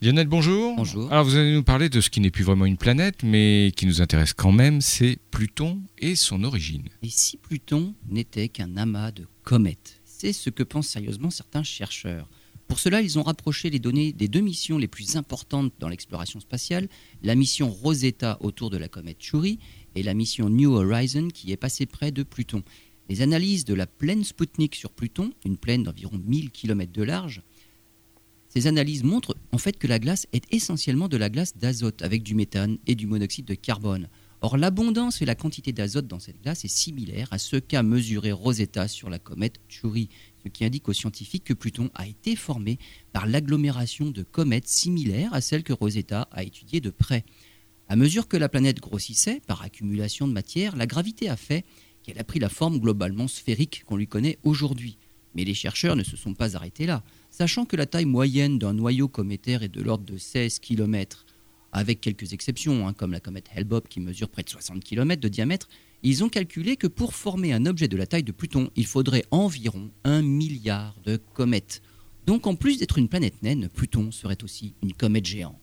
Lionel, bonjour. Bonjour. Alors vous allez nous parler de ce qui n'est plus vraiment une planète, mais qui nous intéresse quand même, c'est Pluton et son origine. Et si Pluton n'était qu'un amas de comètes? C'est ce que pensent sérieusement certains chercheurs. Pour cela, ils ont rapproché les données des deux missions les plus importantes dans l'exploration spatiale, la mission Rosetta autour de la comète Chury et la mission New Horizon qui est passée près de Pluton. Les analyses de la plaine Sputnik sur Pluton, une plaine d'environ 1000 km de large, ces analyses montrent en fait que la glace est essentiellement de la glace d'azote avec du méthane et du monoxyde de carbone. Or, l'abondance et la quantité d'azote dans cette glace est similaire à ce qu'a mesuré Rosetta sur la comète Chury, ce qui indique aux scientifiques que Pluton a été formé par l'agglomération de comètes similaires à celles que Rosetta a étudiées de près. À mesure que la planète grossissait par accumulation de matière, la gravité a fait qu'elle a pris la forme globalement sphérique qu'on lui connaît aujourd'hui. Mais les chercheurs ne se sont pas arrêtés là. Sachant que la taille moyenne d'un noyau cométaire est de l'ordre de 16 km, avec quelques exceptions, hein, comme la comète Hale-Bopp qui mesure près de 60 km de diamètre, ils ont calculé que pour former un objet de la taille de Pluton, il faudrait environ un milliard de comètes. Donc en plus d'être une planète naine, Pluton serait aussi une comète géante.